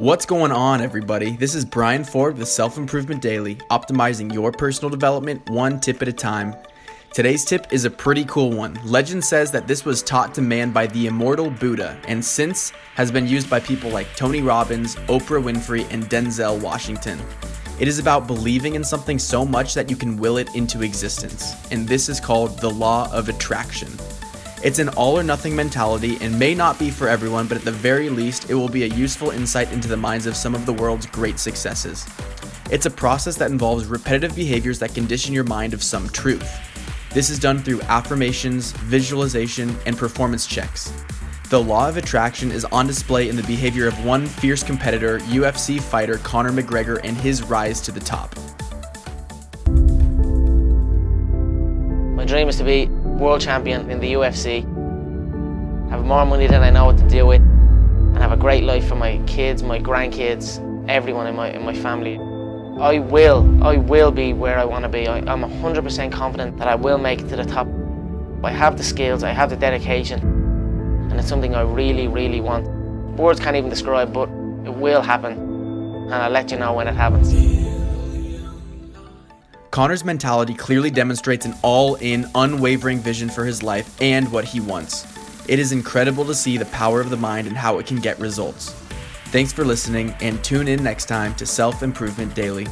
What's going on, everybody? This is Brian Ford with Self Improvement Daily, optimizing your personal development one tip at a time. Today's tip is a pretty cool one. Legend says that this was taught to man by the immortal Buddha and since has been used by people like Tony Robbins, Oprah Winfrey, and Denzel Washington. It is about believing in something so much that you can will it into existence, and this is called the law of attraction. It's an all or nothing mentality and may not be for everyone, but at the very least, it will be a useful insight into the minds of some of the world's great successes. It's a process that involves repetitive behaviors that condition your mind of some truth. This is done through affirmations, visualization, and performance checks. The law of attraction is on display in the behavior of one fierce competitor, UFC fighter Conor McGregor, and his rise to the top. My dream is to be world champion in the UFC, have more money than I know what to do with, and have a great life for my kids, my grandkids, everyone in my, in my family. I will, I will be where I want to be. I, I'm 100% confident that I will make it to the top. I have the skills, I have the dedication, and it's something I really, really want. Words can't even describe, but it will happen, and I'll let you know when it happens. Conor's mentality clearly demonstrates an all in, unwavering vision for his life and what he wants. It is incredible to see the power of the mind and how it can get results. Thanks for listening, and tune in next time to Self Improvement Daily.